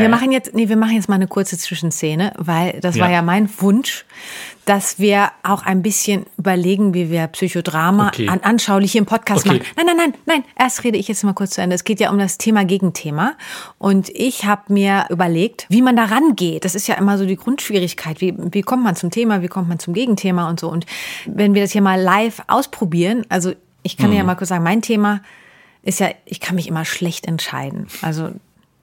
Wir machen jetzt, nee, wir machen jetzt mal eine kurze Zwischenszene, weil das Ja. war ja mein Wunsch, dass wir auch ein bisschen überlegen, wie wir Psychodrama Okay. an, anschaulich hier im Podcast Okay. machen. Nein, nein, nein, nein. Erst rede ich jetzt mal kurz zu Ende. Es geht ja um das Thema Gegenthema. Und ich habe mir überlegt, wie man da rangeht. Das ist ja immer so die Grundschwierigkeit. Wie, wie kommt man zum Thema? Wie kommt man zum Gegenthema und so? Und wenn wir das hier mal live ausprobieren, also ich kann dir ja mal kurz sagen, mein Thema ist ja, ich kann mich immer schlecht entscheiden. Also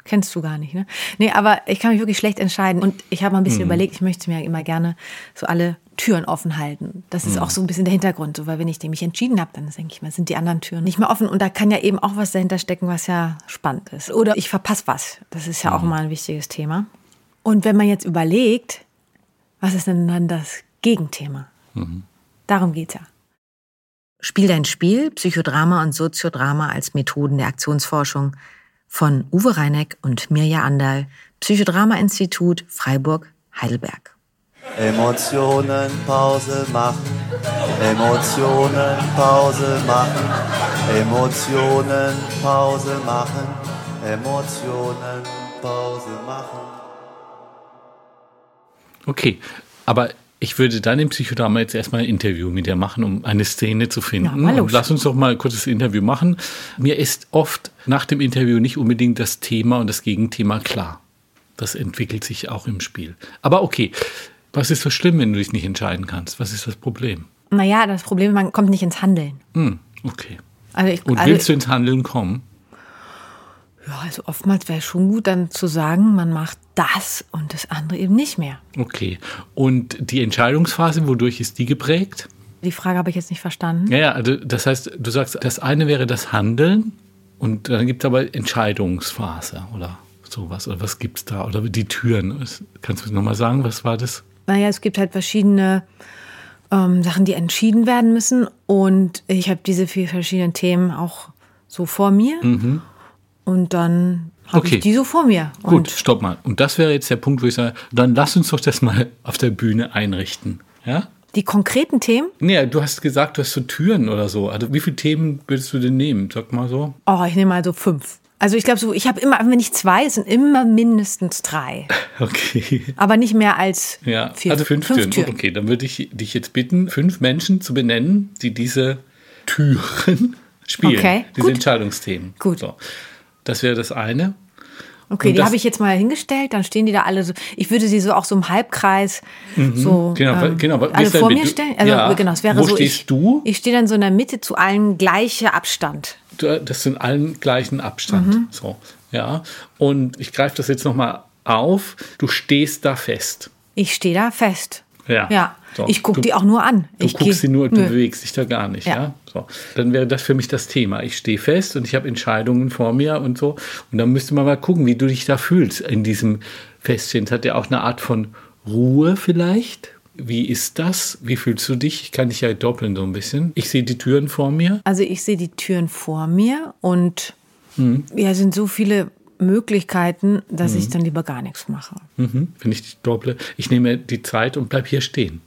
kennst du gar nicht, ne? Nee, aber ich kann mich wirklich schlecht entscheiden. Und ich habe mal ein bisschen überlegt, ich möchte mir immer gerne so alle Türen offen halten. Das ist auch so ein bisschen der Hintergrund, so, weil wenn ich mich entschieden habe, dann denke ich mal, sind die anderen Türen nicht mehr offen. Und da kann ja eben auch was dahinter stecken, was ja spannend ist. Oder ich verpasse was. Das ist ja auch mal ein wichtiges Thema. Und wenn man jetzt überlegt, was ist denn dann das Gegenthema? Darum geht's ja. Spiel dein Spiel, Psychodrama und Soziodrama als Methoden der Aktionsforschung von Uwe Reineck und Mirja Anderl, Psychodrama-Institut Freiburg, Heidelberg. Emotionen Pause machen, Emotionen Pause machen, Emotionen Pause machen, Emotionen Pause machen. Okay, aber ich würde dann im Psychodrama jetzt erstmal ein Interview mit dir machen, um eine Szene zu Ja, finden. los. Und lass uns doch mal ein kurzes Interview machen. Mir ist oft nach dem Interview nicht unbedingt das Thema und das Gegenthema klar. Das entwickelt sich auch im Spiel. Aber okay, was ist so schlimm, wenn du dich nicht entscheiden kannst? Was ist das Problem? Naja, das Problem, man kommt nicht ins Handeln. Hm, okay. Also, ich, Und also, willst du ins Handeln kommen? Ja, also oftmals wäre schon gut, dann zu sagen, man macht das und das andere eben nicht mehr. Okay. Und die Entscheidungsphase, wodurch ist die geprägt? Die Frage habe ich jetzt nicht verstanden. Ja, ja, also das heißt, du sagst, das eine wäre das Handeln und dann gibt es aber Entscheidungsphase oder sowas. Oder was gibt es da? Oder die Türen. Kannst du nochmal sagen, was war das? Naja, es gibt halt verschiedene ähm, Sachen, die entschieden werden müssen. Und ich habe diese vier verschiedenen Themen auch so vor mir. Und dann habe Okay. ich die so vor mir. Gut, Und stopp mal. Und das wäre jetzt der Punkt, wo ich sage, dann lass uns doch das mal auf der Bühne einrichten. Ja? die konkreten Themen, Nee, du hast gesagt, du hast so Türen oder so. Also wie viele Themen würdest du denn nehmen? Sag mal so. oh, ich nehme mal so fünf. Also ich glaube so, ich habe immer, wenn nicht zwei, es sind immer mindestens drei. Okay. Aber nicht mehr als Ja, vier. also fünf, Türen. Okay, dann würde ich dich jetzt bitten, fünf Menschen zu benennen, die diese Türen spielen. Okay, diese gut. Entscheidungsthemen. Gut. So. Das wäre das eine. Okay, Und die habe ich jetzt mal hingestellt, dann stehen die da alle so. Ich würde sie so auch so im Halbkreis so Genau, ähm, genau. Alle vor mir stellen. Also Ja. genau, es wäre Wo so. stehst ich, du? Ich stehe dann so in der Mitte zu allen gleicher Abstand. Das sind allen gleichen Abstand. Mhm. So, ja. Und ich greife das jetzt nochmal auf. Du stehst da fest. Ich stehe da fest. Ja. Ja. So. Ich gucke die auch nur an. Du ich guckst sie nur, du Nö. bewegst dich da gar nicht. Ja. Ja. So. Dann wäre das für mich das Thema. Ich stehe fest und ich habe Entscheidungen vor mir und so. Und dann müsste man mal gucken, wie du dich da fühlst in diesem Feststehen. Es hat ja auch eine Art von Ruhe vielleicht. Wie ist das? Wie fühlst du dich? Ich kann dich ja doppeln so ein bisschen. Ich sehe die Türen vor mir. Also ich sehe die Türen vor mir und Mhm. ja, sind so viele Möglichkeiten, dass ich dann lieber gar nichts mache. Mhm. Wenn ich dich dopple, ich nehme die Zeit und bleib hier stehen.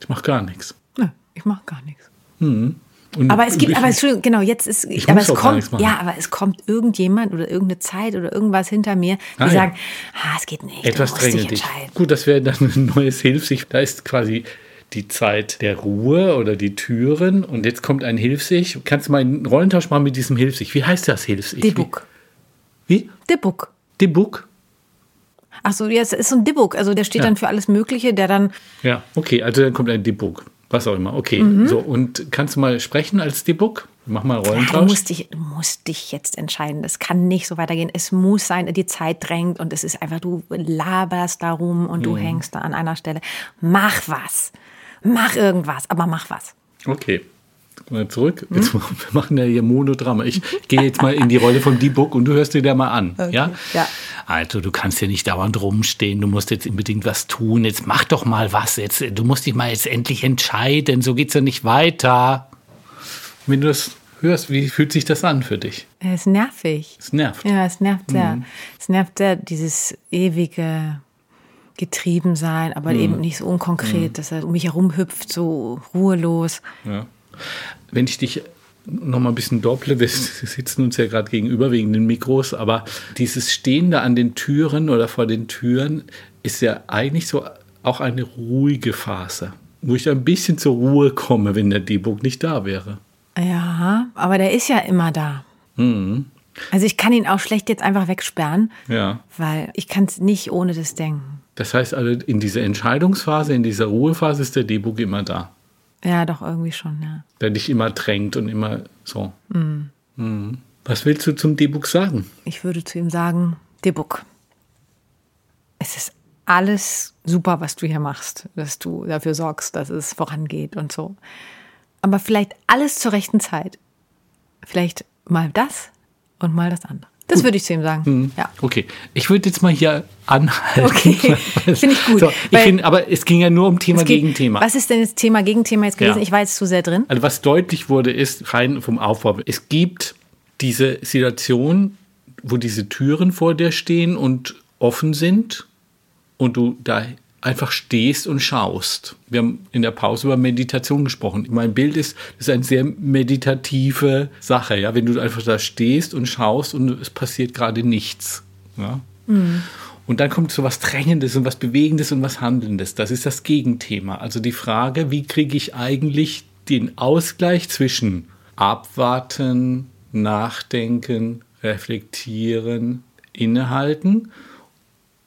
Ich mache gar nichts. Nö, ich mache gar nichts. Und Aber es gibt, aber Entschuldigung, genau, jetzt ist, Ich aber es kommt, ja, aber es kommt irgendjemand oder irgendeine Zeit oder irgendwas hinter mir, die Ah, ja. sagen, ah, es geht nicht, Etwas drängelt dich. Gut, das wäre dann ein neues Hilfsich. Da ist quasi die Zeit der Ruhe oder die Türen und jetzt kommt ein Hilfsich. Kannst du mal einen Rollentausch machen mit diesem Hilfsich? Wie heißt das Hilfsich? Dibbuk. Wie? Dibbuk. Dibbuk? Ach so, ja, es ist so ein Dibbuk, also der steht Ja. dann für alles Mögliche, der dann, Ja, okay, also dann kommt ein Dibbuk. Was auch immer. Okay, Mhm. so und kannst du mal sprechen als Dibbuk? Mach mal ja, du Rollentausch. musst, dich, du musst dich jetzt entscheiden. Das kann nicht so weitergehen. Es muss sein, die Zeit drängt und es ist einfach, du laberst darum und Mhm. du hängst da an einer Stelle. Mach was. Mach irgendwas, aber mach was. Okay. Mal zurück. Hm? Jetzt, wir machen ja hier Monodrama. Ich gehe jetzt mal in die Rolle von Dibbuk und du hörst dir da mal an. Ja? ja. Also, du kannst ja nicht dauernd rumstehen. Du musst jetzt unbedingt was tun. Jetzt mach doch mal was. Jetzt, du musst dich mal jetzt endlich entscheiden. So geht's ja nicht weiter. Wenn du das hörst, wie fühlt sich das an für dich? Es ist nervig. Es nervt. Ja, es nervt sehr. Mhm. Es nervt sehr, dieses ewige Getriebensein, Mhm. aber eben nicht so unkonkret, dass er um mich herum hüpft, so ruhelos. Ja. Wenn ich dich nochmal ein bisschen doppelt. Wir sitzen uns ja gerade gegenüber wegen den Mikros, aber dieses Stehen da an den Türen oder vor den Türen ist ja eigentlich so auch eine ruhige Phase, wo ich ein bisschen zur Ruhe komme, wenn der D-Book nicht da wäre. Ja, aber der ist ja immer da. Mhm. Also ich kann ihn auch schlecht jetzt einfach wegsperren, Ja. weil ich kann es nicht ohne das denken. Das heißt also, in dieser Entscheidungsphase, in dieser Ruhephase ist der D-Book immer da. Ja, doch irgendwie schon, ja. Der dich immer drängt und immer so. Mhm. Was willst du zum D-Book sagen? Ich würde zu ihm sagen, Debuk, es ist alles super, was du hier machst, dass du dafür sorgst, dass es vorangeht und so. Aber vielleicht alles zur rechten Zeit. Vielleicht mal das und mal das andere. Das würde ich zu ihm sagen. Ja. Okay, ich würde jetzt mal hier anhalten. Okay, finde ich gut, So, ich find, aber es ging ja nur um Thema geht- gegen Thema. Was ist denn das Thema Gegenthema jetzt gewesen? Ja. Ich war jetzt zu sehr drin. Also was deutlich wurde, ist rein vom Aufbau. Es gibt diese Situation, wo diese Türen vor dir stehen und offen sind und du da einfach stehst und schaust. Wir haben in der Pause über Meditation gesprochen. Mein Bild ist, das ist eine sehr meditative Sache, ja, wenn du einfach da stehst und schaust und es passiert gerade nichts. Ja? Und dann kommt so was Drängendes und was Bewegendes und was Handelndes. Das ist das Gegenthema. Also die Frage, wie kriege ich eigentlich den Ausgleich zwischen Abwarten, Nachdenken, Reflektieren, Innehalten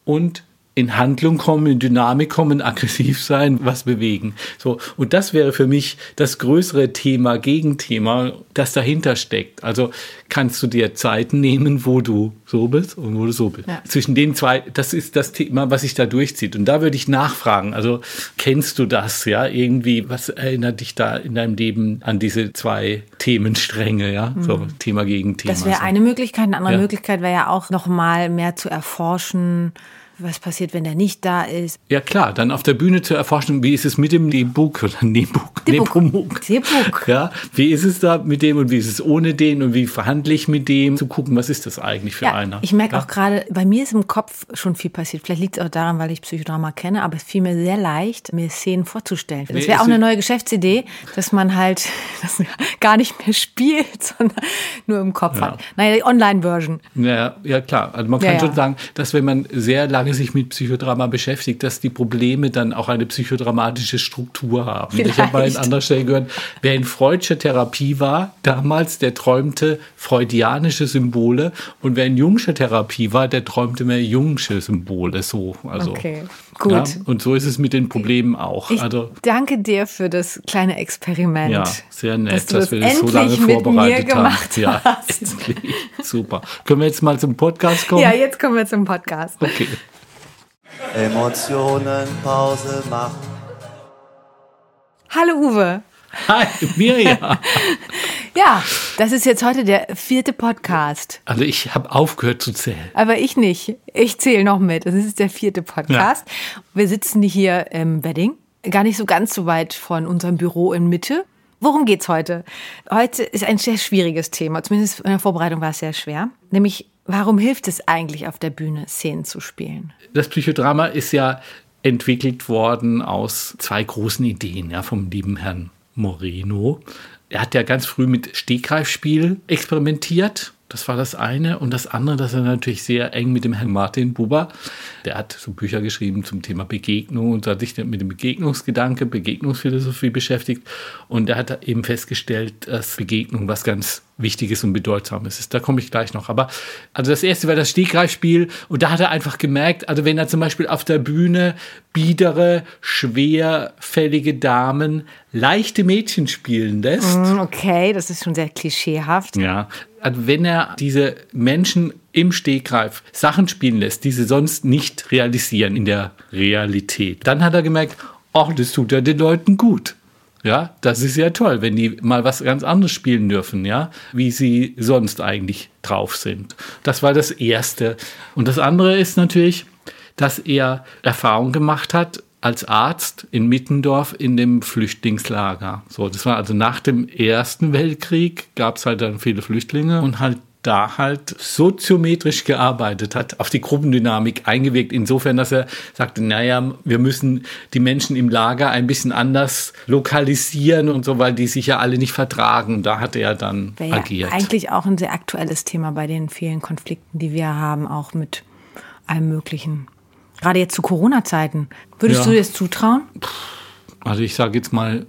und in Handlung kommen, in Dynamik kommen, aggressiv sein, was bewegen. So. Und das wäre für mich das größere Thema, Gegenthema, das dahinter steckt. Also kannst du dir Zeiten nehmen, wo du so bist und wo du so bist. Ja. Zwischen den zwei, das ist das Thema, was sich da durchzieht. Und da würde ich nachfragen. Also kennst du das, ja? Irgendwie, was erinnert dich da in deinem Leben an diese zwei Themenstränge, ja? So Thema gegen Thema. Mhm. Das wäre so. eine Möglichkeit. Eine andere Ja. Möglichkeit wäre ja auch noch mal mehr zu erforschen, was passiert, wenn der nicht da ist. Ja klar, dann auf der Bühne zu erforschen, wie ist es mit dem Nebuk oder Nebuk, Debuk. Nepomuk. Debuk. Ja, wie ist es da mit dem und wie ist es ohne den und wie verhandle ich mit dem? Zu gucken, was ist das eigentlich für Ja, einer? ich merke ja? auch gerade, bei mir ist im Kopf schon viel passiert. Vielleicht liegt es auch daran, weil ich Psychodrama kenne, aber es fiel mir sehr leicht, mir Szenen vorzustellen. Das wäre auch eine neue Geschäftsidee, dass man halt das gar nicht mehr spielt, sondern nur im Kopf hat. Naja, die Online-Version. Ja, ja klar. Also man kann Ja, ja. schon sagen, dass wenn man sehr lange sich mit Psychodrama beschäftigt, dass die Probleme dann auch eine psychodramatische Struktur haben. Ich habe mal an Vielleicht. anderer Stelle gehört, wer in freudscher Therapie war, damals, der träumte freudianische Symbole und wer in jungscher Therapie war, der träumte mehr jungsche Symbole. So, also, Okay, gut. Ja, und so ist es mit den Problemen auch. Ich also, danke dir für das kleine Experiment. ja, sehr nett, dass, dass, das wir das so lange vorbereitet haben. Ja, endlich. Super. Können wir jetzt mal zum Podcast kommen? Ja, jetzt kommen wir zum Podcast. Okay. Emotionen Pause machen. Hallo Uwe. Hi, Mirja. Ja, das ist jetzt heute der vierte Podcast. Also ich habe aufgehört zu zählen. Aber ich nicht. Ich zähle noch mit. Das ist der vierte Podcast. Wir sitzen hier im Wedding. Gar nicht so ganz so weit von unserem Büro in Mitte. Worum geht's heute? Heute ist ein sehr schwieriges Thema. Zumindest in der Vorbereitung war es sehr schwer. Nämlich, warum hilft es eigentlich auf der Bühne, Szenen zu spielen? Das Psychodrama ist ja entwickelt worden aus zwei großen Ideen ja, vom lieben Herrn Moreno. Er hat ja ganz früh mit Stegreifspiel experimentiert. Das war das eine. Und das andere, dass er natürlich sehr eng mit dem Herrn Martin Buber, der hat so Bücher geschrieben zum Thema Begegnung und hat sich mit dem Begegnungsgedanke, Begegnungsphilosophie beschäftigt. Und er hat eben festgestellt, dass Begegnung was ganz Wichtiges und Bedeutsames ist. Da komme ich gleich noch. Aber also das erste war das Stegreifspiel und da hat er einfach gemerkt, also wenn er zum Beispiel auf der Bühne biedere, schwerfällige Damen leichte Mädchen spielen lässt, Hm, Okay, das ist schon sehr klischeehaft. ja, wenn er diese Menschen im Stegreif Sachen spielen lässt, die sie sonst nicht realisieren in der Realität, dann hat er gemerkt, ach, das tut ja den Leuten gut. Ja, das ist ja toll, wenn die mal was ganz anderes spielen dürfen, ja, wie sie sonst eigentlich drauf sind. Das war das Erste. Und das andere ist natürlich, dass er Erfahrung gemacht hat als Arzt in Mittendorf in dem Flüchtlingslager. So, das war also nach dem Ersten Weltkrieg, gab es halt dann viele Flüchtlinge und halt da halt soziometrisch gearbeitet hat, auf die Gruppendynamik eingewirkt, insofern, dass er sagte, naja, wir müssen die Menschen im Lager ein bisschen anders lokalisieren und so, weil die sich ja alle nicht vertragen. Da hat er dann Wäre ja agiert. eigentlich auch ein sehr aktuelles Thema bei den vielen Konflikten, die wir haben, auch mit allem Möglichen. Gerade jetzt zu Corona-Zeiten. Würdest Ja. du dir das zutrauen? Also ich sage jetzt mal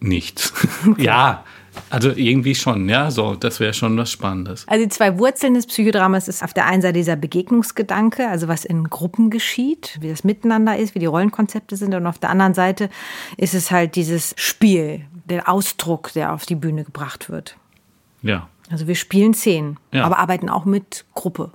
nichts. ja, also irgendwie schon, ja, so, das wäre schon was Spannendes. Also die zwei Wurzeln des Psychodramas ist auf der einen Seite dieser Begegnungsgedanke, also was in Gruppen geschieht, wie das Miteinander ist, wie die Rollenkonzepte sind. Und auf der anderen Seite ist es halt dieses Spiel, der Ausdruck, der auf die Bühne gebracht wird. Ja. Also wir spielen Szenen, Ja. aber arbeiten auch mit Gruppe.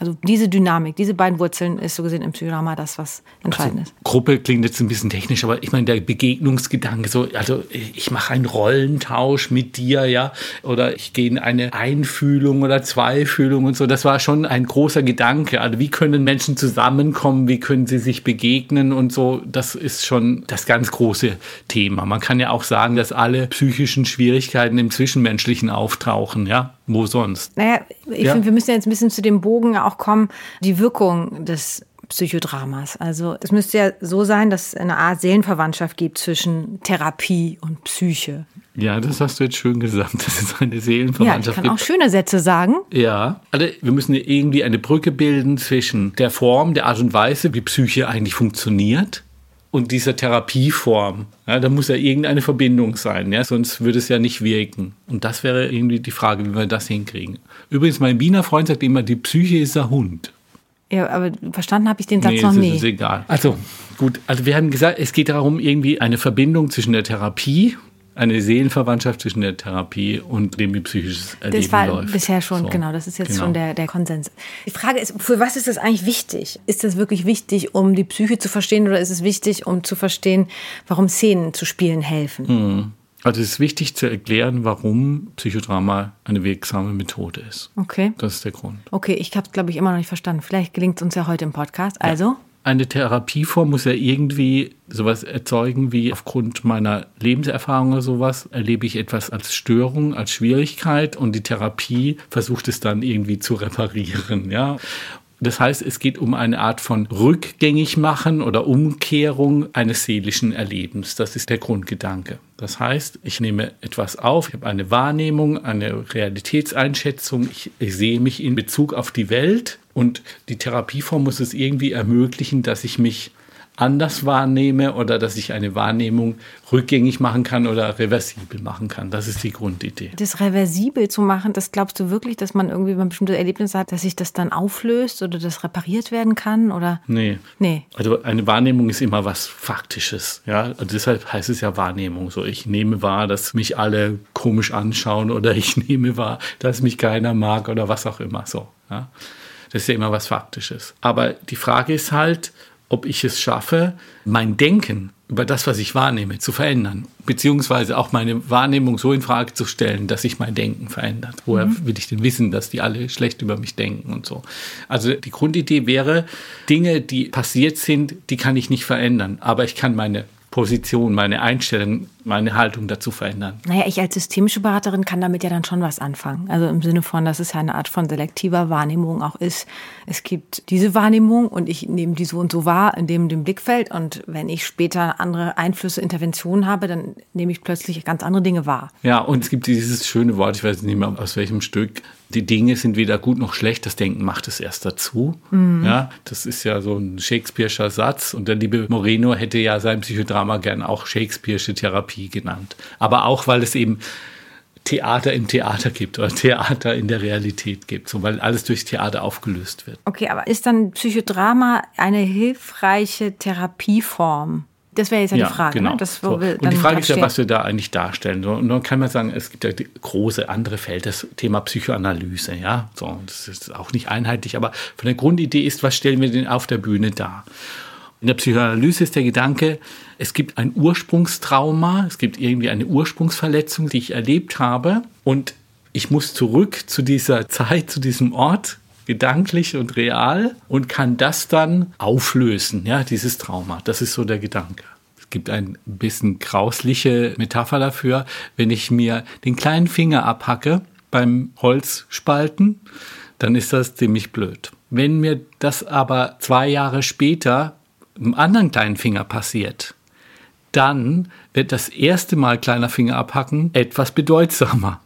Also diese Dynamik, diese beiden Wurzeln ist so gesehen im Psychodrama das, was entscheidend ist. Gruppe klingt jetzt ein bisschen technisch, aber ich meine, der Begegnungsgedanke, so, also ich mache einen Rollentausch mit dir, ja, oder ich gehe in eine Einfühlung oder Zweifühlung und so, das war schon ein großer Gedanke. Also wie können Menschen zusammenkommen, wie können sie sich begegnen und so, das ist schon das ganz große Thema. Man kann ja auch sagen, dass alle psychischen Schwierigkeiten im Zwischenmenschlichen auftauchen, ja, wo sonst? Naja, ich Ja. finde, wir müssen jetzt ein bisschen zu dem Bogen auch kommen, die Wirkung des Psychodramas. Also es müsste ja so sein, dass es eine Art Seelenverwandtschaft gibt zwischen Therapie und Psyche. Ja, das hast du jetzt schön gesagt, dass es eine Ja, ich Seelenverwandtschaft kann gibt. auch schöne Sätze sagen. Ja, also wir müssen irgendwie eine Brücke bilden zwischen der Form, der Art und Weise, wie Psyche eigentlich funktioniert und dieser Therapieform. Ja, da muss ja irgendeine Verbindung sein, ja, sonst würde es ja nicht wirken. Und das wäre irgendwie die Frage, wie wir das hinkriegen. Übrigens, mein Wiener Freund sagt immer, die Psyche ist ein Hund. Ja, aber verstanden habe ich den Satz Nee, noch nie. ist egal. Also, gut, also wir haben gesagt, es geht darum, irgendwie eine Verbindung zwischen der Therapie, eine Seelenverwandtschaft zwischen der Therapie und dem, wie psychisches Erleben Das war läuft. bisher schon, So, genau, das ist jetzt genau. schon der, der Konsens. Die Frage ist, für was ist das eigentlich wichtig? Ist das wirklich wichtig, um die Psyche zu verstehen oder ist es wichtig, um zu verstehen, warum Szenen zu spielen helfen? Also es ist wichtig zu erklären, warum Psychodrama eine wirksame Methode ist. Okay. Das ist der Grund. Okay, ich habe es, glaube ich, immer noch nicht verstanden. Vielleicht gelingt es uns ja heute im Podcast. Also, Eine Therapieform muss ja irgendwie sowas erzeugen wie aufgrund meiner Lebenserfahrung oder sowas erlebe ich etwas als Störung, als Schwierigkeit und die Therapie versucht es dann irgendwie zu reparieren, ja. Das heißt, es geht um eine Art von Rückgängigmachen oder Umkehrung eines seelischen Erlebens. Das ist der Grundgedanke. Das heißt, ich nehme etwas auf, ich habe eine Wahrnehmung, eine Realitätseinschätzung, ich, ich sehe mich in Bezug auf die Welt und die Therapieform muss es irgendwie ermöglichen, dass ich mich anders wahrnehme oder dass ich eine Wahrnehmung rückgängig machen kann oder reversibel machen kann. Das ist die Grundidee. das reversibel zu machen, das glaubst du wirklich, dass man irgendwie ein bestimmtes Erlebnis hat, dass sich das dann auflöst oder das repariert werden kann? Oder? Nee. Nee. Also eine Wahrnehmung ist immer was Faktisches, ja. Und deshalb heißt es ja Wahrnehmung. So, ich nehme wahr, dass mich alle komisch anschauen oder ich nehme wahr, dass mich keiner mag oder was auch immer. So, ja. Das ist ja immer was Faktisches. Aber die Frage ist halt, ob ich es schaffe, mein Denken über das, was ich wahrnehme, zu verändern. Beziehungsweise auch meine Wahrnehmung so in Frage zu stellen, dass sich mein Denken verändert. Woher will ich denn wissen, dass die alle schlecht über mich denken und so? Also die Grundidee wäre, Dinge, die passiert sind, die kann ich nicht verändern. Aber ich kann meine Position, meine Einstellung, meine Haltung dazu verändern. Naja, ich als systemische Beraterin kann damit ja dann schon was anfangen. Also im Sinne von, dass es ja eine Art von selektiver Wahrnehmung auch ist. Es gibt diese Wahrnehmung und ich nehme die so und so wahr in dem, dem Blickfeld. Und wenn ich später andere Einflüsse, Interventionen habe, dann nehme ich plötzlich ganz andere Dinge wahr. Ja, und es gibt dieses schöne Wort, ich weiß nicht mehr aus welchem Stück, die Dinge sind weder gut noch schlecht, das Denken macht es erst dazu. Ja, das ist ja so ein Shakespeare'scher Satz und der liebe Moreno hätte ja sein Psychodrama gern auch Shakespeare'sche Therapie genannt. Aber auch, weil es eben Theater im Theater gibt oder Theater in der Realität gibt, so, weil alles durchs Theater aufgelöst wird. Okay, aber ist dann Psychodrama eine hilfreiche Therapieform? Das wäre jetzt ja, die Frage. Genau. Ne? Das, so. Und die Frage ist ja, was wir da eigentlich darstellen. Und dann kann man sagen, es gibt ja große andere Feld, das Thema Psychoanalyse. Ja, so, das ist auch nicht einheitlich, aber von der Grundidee ist, was stellen wir denn auf der Bühne dar? In der Psychoanalyse ist der Gedanke, es gibt ein Ursprungstrauma, es gibt irgendwie eine Ursprungsverletzung, die ich erlebt habe und ich muss zurück zu dieser Zeit, zu diesem Ort, gedanklich und real und kann das dann auflösen, ja, dieses Trauma. Das ist so der Gedanke. Es gibt ein bisschen grausliche Metapher dafür, wenn ich mir den kleinen Finger abhacke beim Holzspalten, dann ist das ziemlich blöd. Wenn mir das aber zwei Jahre später einem anderen kleinen Finger passiert, dann wird das erste Mal kleiner Finger abhacken etwas bedeutsamer.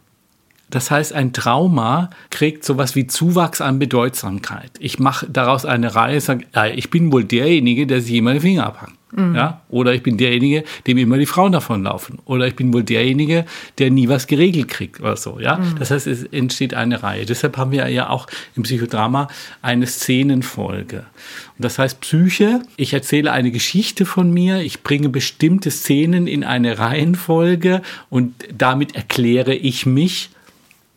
Das heißt, ein Trauma kriegt sowas wie Zuwachs an Bedeutsamkeit. Ich mache daraus eine Reihe, sage, ich bin wohl derjenige, der sich immer den Finger abhackt. Mhm. Ja? Oder ich bin derjenige, dem immer die Frauen davonlaufen. Oder ich bin wohl derjenige, der nie was geregelt kriegt oder so. Ja? Mhm. Das heißt, es entsteht eine Reihe. Deshalb haben wir ja auch im Psychodrama eine Szenenfolge. Und das heißt, Psyche, ich erzähle eine Geschichte von mir, ich bringe bestimmte Szenen in eine Reihenfolge und damit erkläre ich mich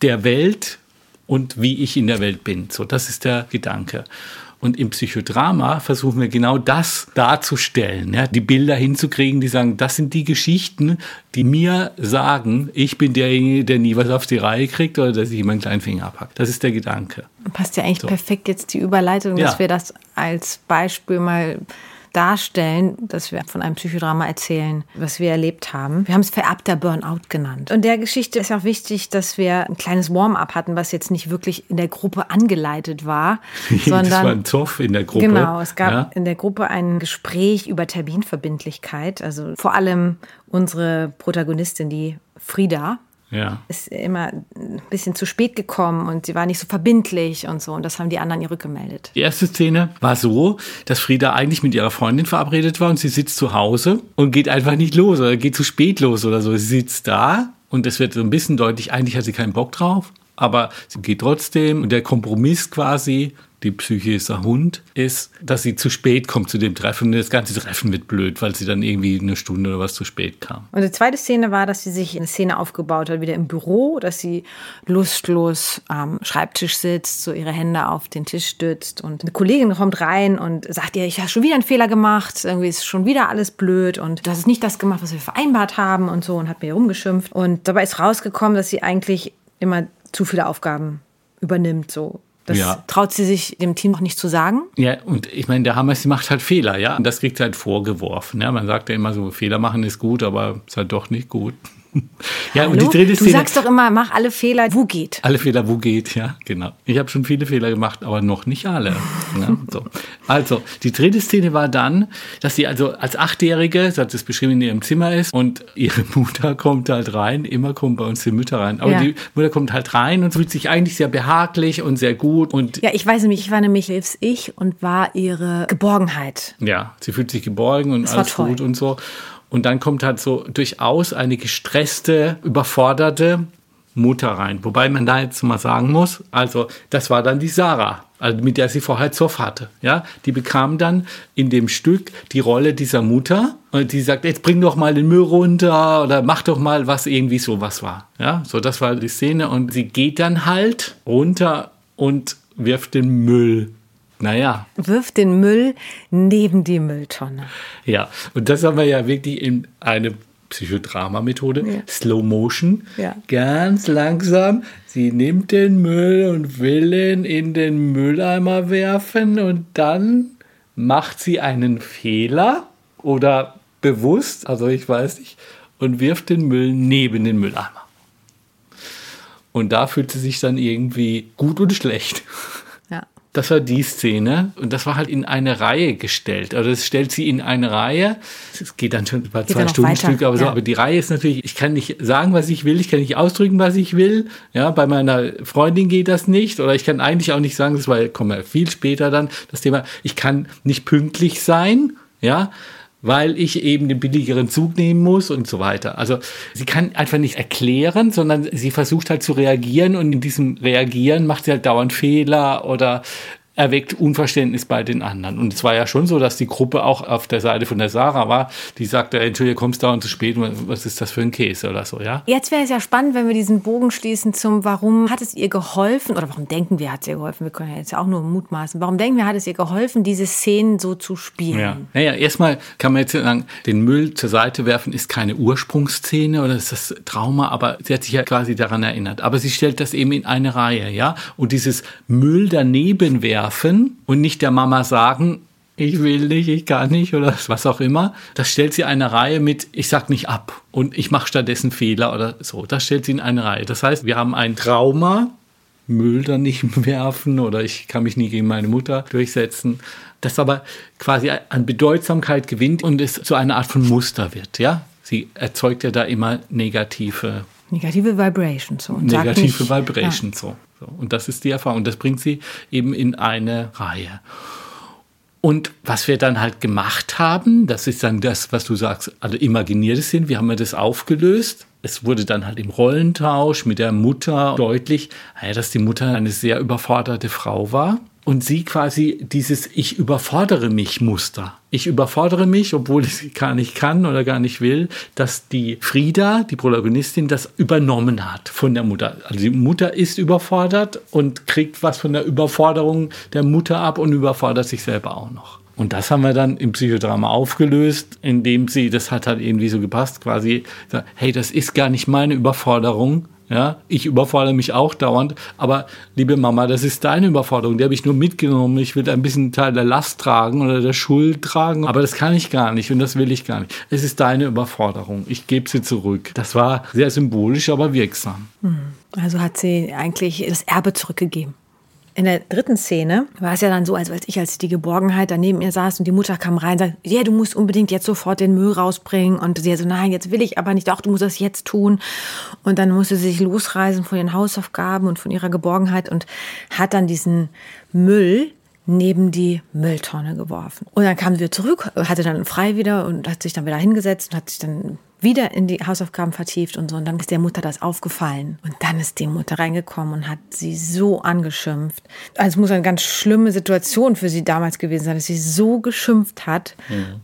der Welt und wie ich in der Welt bin. So, das ist der Gedanke. Und im Psychodrama versuchen wir genau das darzustellen, ja, die Bilder hinzukriegen, die sagen, das sind die Geschichten, die mir sagen, ich bin derjenige, der nie was auf die Reihe kriegt oder der sich immer einen kleinen Finger abhackt. Das ist der Gedanke. Passt ja eigentlich so. perfekt jetzt die Überleitung, dass ja. wir das als Beispiel mal darstellen, dass wir von einem Psychodrama erzählen, was wir erlebt haben. Wir haben es vererbter Burnout genannt. Und der Geschichte ist auch wichtig, dass wir ein kleines Warm-up hatten, was jetzt nicht wirklich in der Gruppe angeleitet war, sondern das war ein Zoff in der Gruppe. Genau, es gab ja. in der Gruppe ein Gespräch über Terminverbindlichkeit. Also vor allem unsere Protagonistin, die Frieda, ja. ist immer ein bisschen zu spät gekommen und sie war nicht so verbindlich und so. Und das haben die anderen ihr rückgemeldet. Die erste Szene war so, dass Frieda eigentlich mit ihrer Freundin verabredet war und sie sitzt zu Hause und geht einfach nicht los oder geht zu spät los oder so. Sie sitzt da und es wird so ein bisschen deutlich, eigentlich hat sie keinen Bock drauf aber sie geht trotzdem. Und der Kompromiss quasi, die Psyche ist ein Hund, ist, dass sie zu spät kommt zu dem Treffen. Das ganze Treffen wird blöd, weil sie dann irgendwie eine Stunde oder was zu spät kam. Und die zweite Szene war, dass sie sich eine Szene aufgebaut hat, wieder im Büro, dass sie lustlos am Schreibtisch sitzt, so ihre Hände auf den Tisch stützt und eine Kollegin kommt rein und sagt ihr, ich habe schon wieder einen Fehler gemacht, irgendwie ist schon wieder alles blöd und das ist nicht das gemacht, was wir vereinbart haben und so und hat mir rumgeschimpft. Und dabei ist rausgekommen, dass sie eigentlich immer zu viele Aufgaben übernimmt. So. Das ja. traut sie sich dem Team auch nicht zu sagen. Ja, und ich meine, der Hammer, sie macht halt Fehler, ja. Und das kriegt sie halt vorgeworfen. Ja. Man sagt ja immer so, Fehler machen ist gut, aber ist halt doch nicht gut. Ja, und die dritte Szene. Du sagst doch immer, mach alle Fehler, wo geht. Alle Fehler, wo geht, ja, genau. Ich habe schon viele Fehler gemacht, aber noch nicht alle. ja, so. Also, die dritte Szene war dann, dass sie also als Achtjährige, sie hat es beschrieben, in ihrem Zimmer ist und ihre Mutter kommt halt rein. Immer kommen bei uns die Mütter rein. Aber ja. die Mutter kommt halt rein und fühlt sich eigentlich sehr behaglich und sehr gut. Und ja, ich weiß nämlich, ich war nämlich selbst ich und war ihre Geborgenheit. Ja, sie fühlt sich geborgen und das alles gut und so. Und dann kommt halt so durchaus eine gestresste, überforderte Mutter rein. Wobei man da jetzt mal sagen muss, also das war dann die Sarah, also mit der sie vorher Zoff hatte. Ja, die bekam dann in dem Stück die Rolle dieser Mutter und die sagt, jetzt bring doch mal den Müll runter oder mach doch mal was irgendwie sowas war. Ja, so das war die Szene und sie geht dann halt runter und wirft den Müll naja. Wirft den Müll neben die Mülltonne. Ja, und das haben wir ja wirklich in eine Psychodrama-Methode, ja. Slow Motion, ja. ganz langsam. Sie nimmt den Müll und will ihn in den Mülleimer werfen und dann macht sie einen Fehler oder bewusst, also ich weiß nicht, und wirft den Müll neben den Mülleimer. Und da fühlt sie sich dann irgendwie gut und schlecht. Das war die Szene und das war halt in eine Reihe gestellt. Also das stellt sie in eine Reihe. Es geht dann schon über geht zwei Stunden Stück, aber ja. so. Aber die Reihe ist natürlich, ich kann nicht sagen, was ich will, ich kann nicht ausdrücken, was ich will. Ja, bei meiner Freundin geht das nicht. Oder ich kann eigentlich auch nicht sagen, das war, kommen wir viel später dann, das Thema, ich kann nicht pünktlich sein. Ja, weil ich eben den billigeren Zug nehmen muss und so weiter. Also sie kann einfach nicht erklären, sondern sie versucht halt zu reagieren und in diesem Reagieren macht sie halt dauernd Fehler oder erweckt Unverständnis bei den anderen. Und es war ja schon so, dass die Gruppe auch auf der Seite von der Sarah war, die sagte, Entschuldigung, kommst dauernd zu spät, was ist das für ein Käse oder so, ja? Jetzt wäre es ja spannend, wenn wir diesen Bogen schließen zum, warum hat es ihr geholfen, oder warum denken wir, hat es ihr geholfen, wir können ja jetzt auch nur mutmaßen, warum denken wir, hat es ihr geholfen, diese Szenen so zu spielen? Ja, naja, erstmal kann man jetzt sagen, den Müll zur Seite werfen ist keine Ursprungsszene oder ist das Trauma, aber sie hat sich ja quasi daran erinnert. Aber sie stellt das eben in eine Reihe, ja? Und dieses Müll daneben werfen, werfen und nicht der Mama sagen, ich will nicht, ich kann nicht oder was auch immer. Das stellt sie eine Reihe mit, ich sag nicht ab und ich mache stattdessen Fehler oder so. Das stellt sie in eine Reihe. Das heißt, wir haben ein Trauma, Müll dann nicht werfen oder ich kann mich nie gegen meine Mutter durchsetzen. Das aber quasi an Bedeutsamkeit gewinnt und es zu einer Art von Muster wird, ja? Sie erzeugt ja da immer negative Negative Vibrations. So, und negative nicht- Vibrations so. so. Und das ist die Erfahrung. Und das bringt sie eben in eine Reihe. Und was wir dann halt gemacht haben, das ist dann das, was du sagst, also imaginiertes Sinn, wir haben ja das aufgelöst. Es wurde dann halt im Rollentausch mit der Mutter deutlich, naja, dass die Mutter eine sehr überforderte Frau war. Und sie quasi dieses Ich überfordere mich Muster. Ich überfordere mich, obwohl ich es gar nicht kann oder gar nicht will, dass die Frieda, die Protagonistin, das übernommen hat von der Mutter. Also die Mutter ist überfordert und kriegt was von der Überforderung der Mutter ab und überfordert sich selber auch noch. Und das haben wir dann im Psychodrama aufgelöst, indem sie, das hat halt irgendwie so gepasst, quasi, hey, das ist gar nicht meine Überforderung. Ja, ich überfordere mich auch dauernd, aber liebe Mama, das ist deine Überforderung, die habe ich nur mitgenommen. Ich will ein bisschen Teil der Last tragen oder der Schuld tragen, aber das kann ich gar nicht und das will ich gar nicht. Es ist deine Überforderung. Ich gebe sie zurück. Das war sehr symbolisch, aber wirksam. Also hat sie eigentlich das Erbe zurückgegeben. In der dritten Szene war es ja dann so, als als ich als die Geborgenheit da neben ihr saß und die Mutter kam rein und sagte, ja, du musst unbedingt jetzt sofort den Müll rausbringen. Und sie so, nein, jetzt will ich aber nicht, doch, du musst das jetzt tun. Und dann musste sie sich losreißen von ihren Hausaufgaben und von ihrer Geborgenheit und hat dann diesen Müll neben die Mülltonne geworfen. Und dann kam sie wieder zurück, hatte dann frei wieder und hat sich dann wieder hingesetzt und hat sich dann wieder in die Hausaufgaben vertieft und so. Und dann ist der Mutter das aufgefallen. Und dann ist die Mutter reingekommen und hat sie so angeschimpft. Also es muss eine ganz schlimme Situation für sie damals gewesen sein, dass sie so geschimpft hat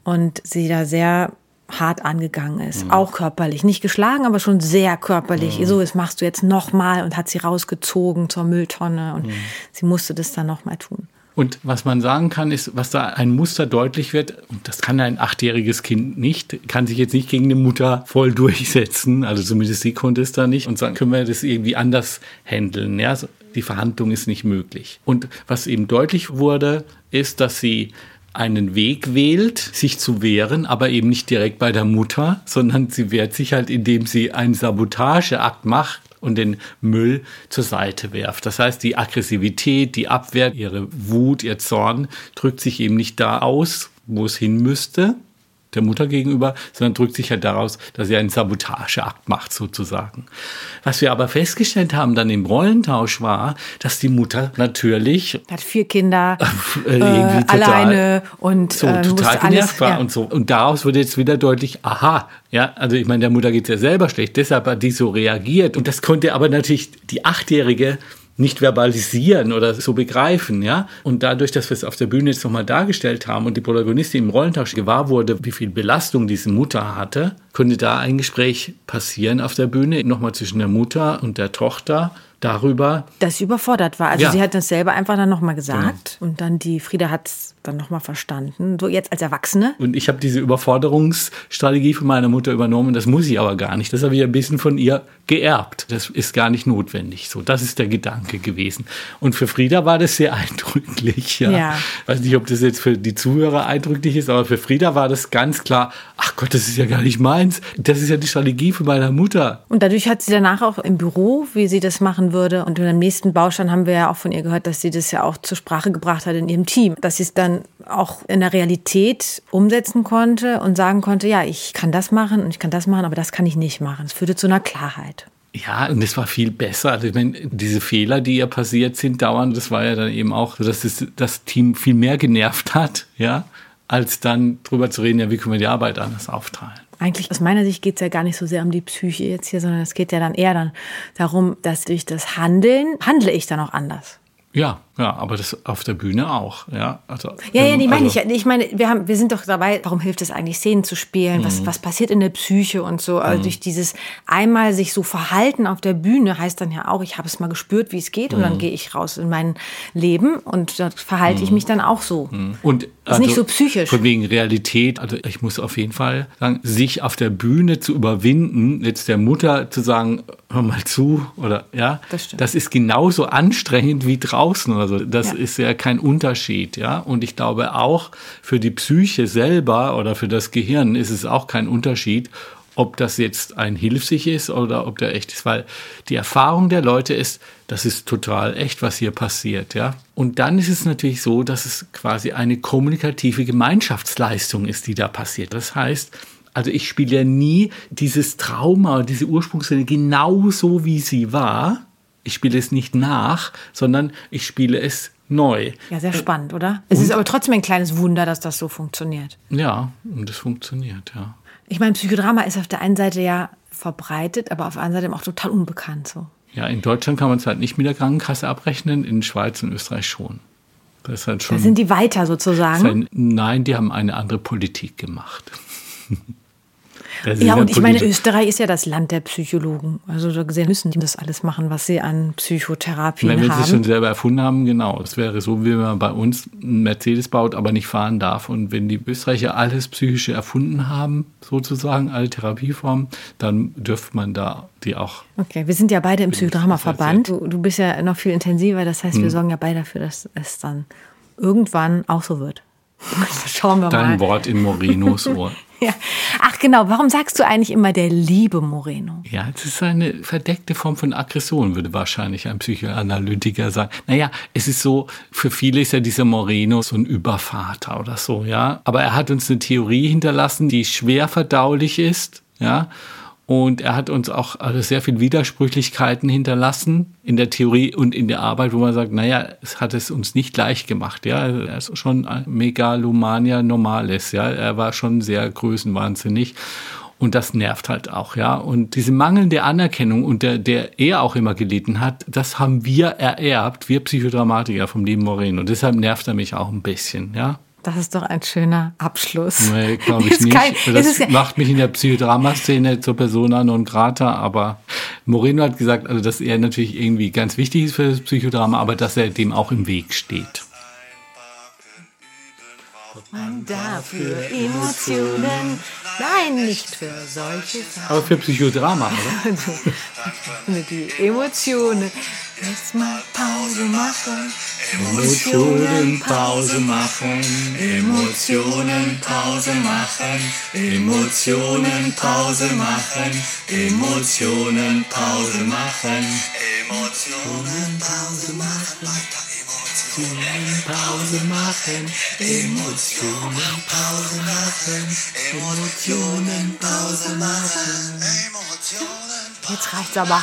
und sie da sehr hart angegangen ist, auch körperlich, nicht geschlagen, aber schon sehr körperlich. So, das machst du jetzt nochmal und hat sie rausgezogen zur Mülltonne und sie musste das dann nochmal tun. Und was man sagen kann, ist, was da ein Muster deutlich wird, und das kann ein achtjähriges Kind nicht, kann sich jetzt nicht gegen eine Mutter voll durchsetzen, also zumindest sie konnte es da nicht, und sagen, können wir das irgendwie anders handeln, ja, die Verhandlung ist nicht möglich. Und was eben deutlich wurde, ist, dass sie einen Weg wählt, sich zu wehren, aber eben nicht direkt bei der Mutter, sondern sie wehrt sich halt, indem sie einen Sabotageakt macht und den Müll zur Seite werft. Das heißt, die Aggressivität, die Abwehr, ihre Wut, ihr Zorn drückt sich eben nicht da aus, wo es hin müsste, der Mutter gegenüber, sondern drückt sich halt daraus, dass sie einen Sabotageakt macht sozusagen. Was wir aber festgestellt haben dann im Rollentausch war, dass die Mutter natürlich Hat vier Kinder, äh, äh, total- alleine und so äh, total genervt war ja. und so. Und daraus wurde jetzt wieder deutlich, aha, ja, also ich meine, der Mutter geht es ja selber schlecht, deshalb hat die so reagiert. Und das konnte aber natürlich die Achtjährige nicht verbalisieren oder so begreifen, ja. Und dadurch, dass wir es auf der Bühne jetzt nochmal dargestellt haben und die Protagonistin im Rollentausch gewahr wurde, wie viel Belastung diese Mutter hatte, konnte da ein Gespräch passieren auf der Bühne, nochmal zwischen der Mutter und der Tochter darüber, dass sie überfordert war. Also Ja. sie hat das selber einfach dann nochmal gesagt und dann die Frieda hat es dann nochmal verstanden. So jetzt als Erwachsene. Und ich habe diese Überforderungsstrategie von meiner Mutter übernommen. Das muss ich aber gar nicht. Das habe ich ein bisschen von ihr geerbt. Das ist gar nicht notwendig. So, das ist der Gedanke gewesen. Und für Frieda war das sehr eindrücklich. Ja. Ja. Weiß nicht, ob das jetzt für die Zuhörer eindrücklich ist, aber für Frieda war das ganz klar. Ach Gott, das ist ja gar nicht meins. Das ist ja die Strategie von meiner Mutter. Und dadurch hat sie danach auch im Büro, wie sie das machen würde. Und im nächsten Baustein haben wir ja auch von ihr gehört, dass sie das ja auch zur Sprache gebracht hat in ihrem Team. Dass sie es dann auch in der Realität umsetzen konnte und sagen konnte, ja, ich kann das machen und ich kann das machen, aber das kann ich nicht machen. Es führte zu einer Klarheit. Ja, und es war viel besser. Also ich meine, diese Fehler, die ja passiert sind, dauernd, das war ja dann eben auch, dass es das Team viel mehr genervt hat, ja, als dann drüber zu reden, ja, wie können wir die Arbeit anders aufteilen. Eigentlich aus meiner Sicht geht es ja gar nicht so sehr um die Psyche jetzt hier, sondern es geht ja dann eher dann darum, dass durch das Handeln handle ich dann auch anders. Ja, ja, aber das auf der Bühne auch, ja. Also, Ja, ja, die meine also- ich. Ich meine, wir haben, wir sind doch dabei, warum hilft es eigentlich, Szenen zu spielen? Mhm. Was, was passiert in der Psyche und so? Also durch dieses einmal sich so verhalten auf der Bühne heißt dann ja auch, ich habe es mal gespürt, wie es geht, und Mhm. dann gehe ich raus in mein Leben und dort verhalte ich mich dann auch so. Und Ist nicht so psychisch. Von wegen Realität. Also ich muss auf jeden Fall sagen, sich auf der Bühne zu überwinden, jetzt der Mutter zu sagen, hör mal zu, oder ja, Das stimmt. das ist genauso anstrengend wie draußen oder oder so. Das Ja. ist ja kein Unterschied, ja. Und ich glaube auch für die Psyche selber oder für das Gehirn ist es auch kein Unterschied, ob das jetzt ein Hilfsich ist oder ob der echt ist, weil die Erfahrung der Leute ist, das ist total echt, was hier passiert, ja. Und dann ist es natürlich so, dass es quasi eine kommunikative Gemeinschaftsleistung ist, die da passiert. Das heißt, also ich spiele ja nie dieses Trauma, diese Ursprungsszene genau so, wie sie war. Ich spiele es nicht nach, sondern ich spiele es neu. Ja, sehr spannend, oder? Es ist aber trotzdem ein kleines Wunder, dass das so funktioniert. Ja, und es funktioniert, ja. Ich meine, Psychodrama ist auf der einen Seite ja verbreitet, aber auf der anderen Seite auch total unbekannt. So. Ja, in Deutschland kann man es halt nicht mit der Krankenkasse abrechnen, in Schweiz und Österreich schon. Das ist halt schon. Da sind die weiter sozusagen. sein, nein, die haben eine andere Politik gemacht. Ja, und ich meine, Österreich ist ja das Land der Psychologen. Also so gesehen müssen die das alles machen, was sie an Psychotherapien Wenn wir sie schon haben. selber erfunden haben, genau. Es wäre so, wie wenn man bei uns einen Mercedes baut, aber nicht fahren darf. Und wenn die Österreicher alles Psychische erfunden haben, sozusagen, alle Therapieformen, dann dürfte man da die auch. Okay, wir sind ja beide im Psychodrama-Verband. Du, du bist ja noch viel intensiver, das Hm. heißt, wir sorgen ja beide dafür, dass es dann irgendwann auch so wird. Schauen wir Dein mal. Wort in Morinos Ohr. Ja. Ach genau, warum sagst du eigentlich immer der liebe Moreno? Ja, es ist eine verdeckte Form von Aggression, würde wahrscheinlich ein Psychoanalytiker sagen. Naja, es ist so, für viele ist ja dieser Moreno so ein Übervater oder so, ja. Aber er hat uns eine Theorie hinterlassen, die schwer verdaulich ist, ja. Und er hat uns auch also sehr viel Widersprüchlichkeiten hinterlassen in der Theorie und in der Arbeit, wo man sagt, naja, es hat es uns nicht leicht gemacht. Ja, er ist schon Megalomania Normales. Ja, er war schon sehr größenwahnsinnig. Und das nervt halt auch, ja. Und diese mangelnde Anerkennung, unter der er auch immer gelitten hat, das haben wir ererbt, wir Psychodramatiker vom lieben Moreno. Deshalb nervt er mich auch ein bisschen, ja. Das ist doch ein schöner Abschluss. Nee, glaube ich nicht. kein- das macht mich in der Psychodrama-Szene zur Persona non grata, aber Moreno hat gesagt, also dass er natürlich irgendwie ganz wichtig ist für das Psychodrama, aber dass er dem auch im Weg steht. Man dafür Emotionen, nein, nicht für solche Sachen. Aber für Psychodrama, oder? Mit die Emotionen. Jetzt mal Pause machen. Emotionen Pause machen, Emotionen Pause machen, Emotionen Pause machen, Emotionen Pause machen, Emotionen Pause machen, Emotionen Pause machen, Emotionen Pause machen, Emotionen Pause machen. Jetzt reicht's aber.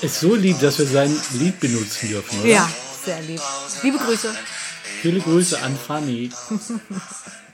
Ist so lieb, dass wir sein Lied benutzen dürfen, oder? Ja, sehr lieb. Liebe Grüße. Viele Grüße an Fanny.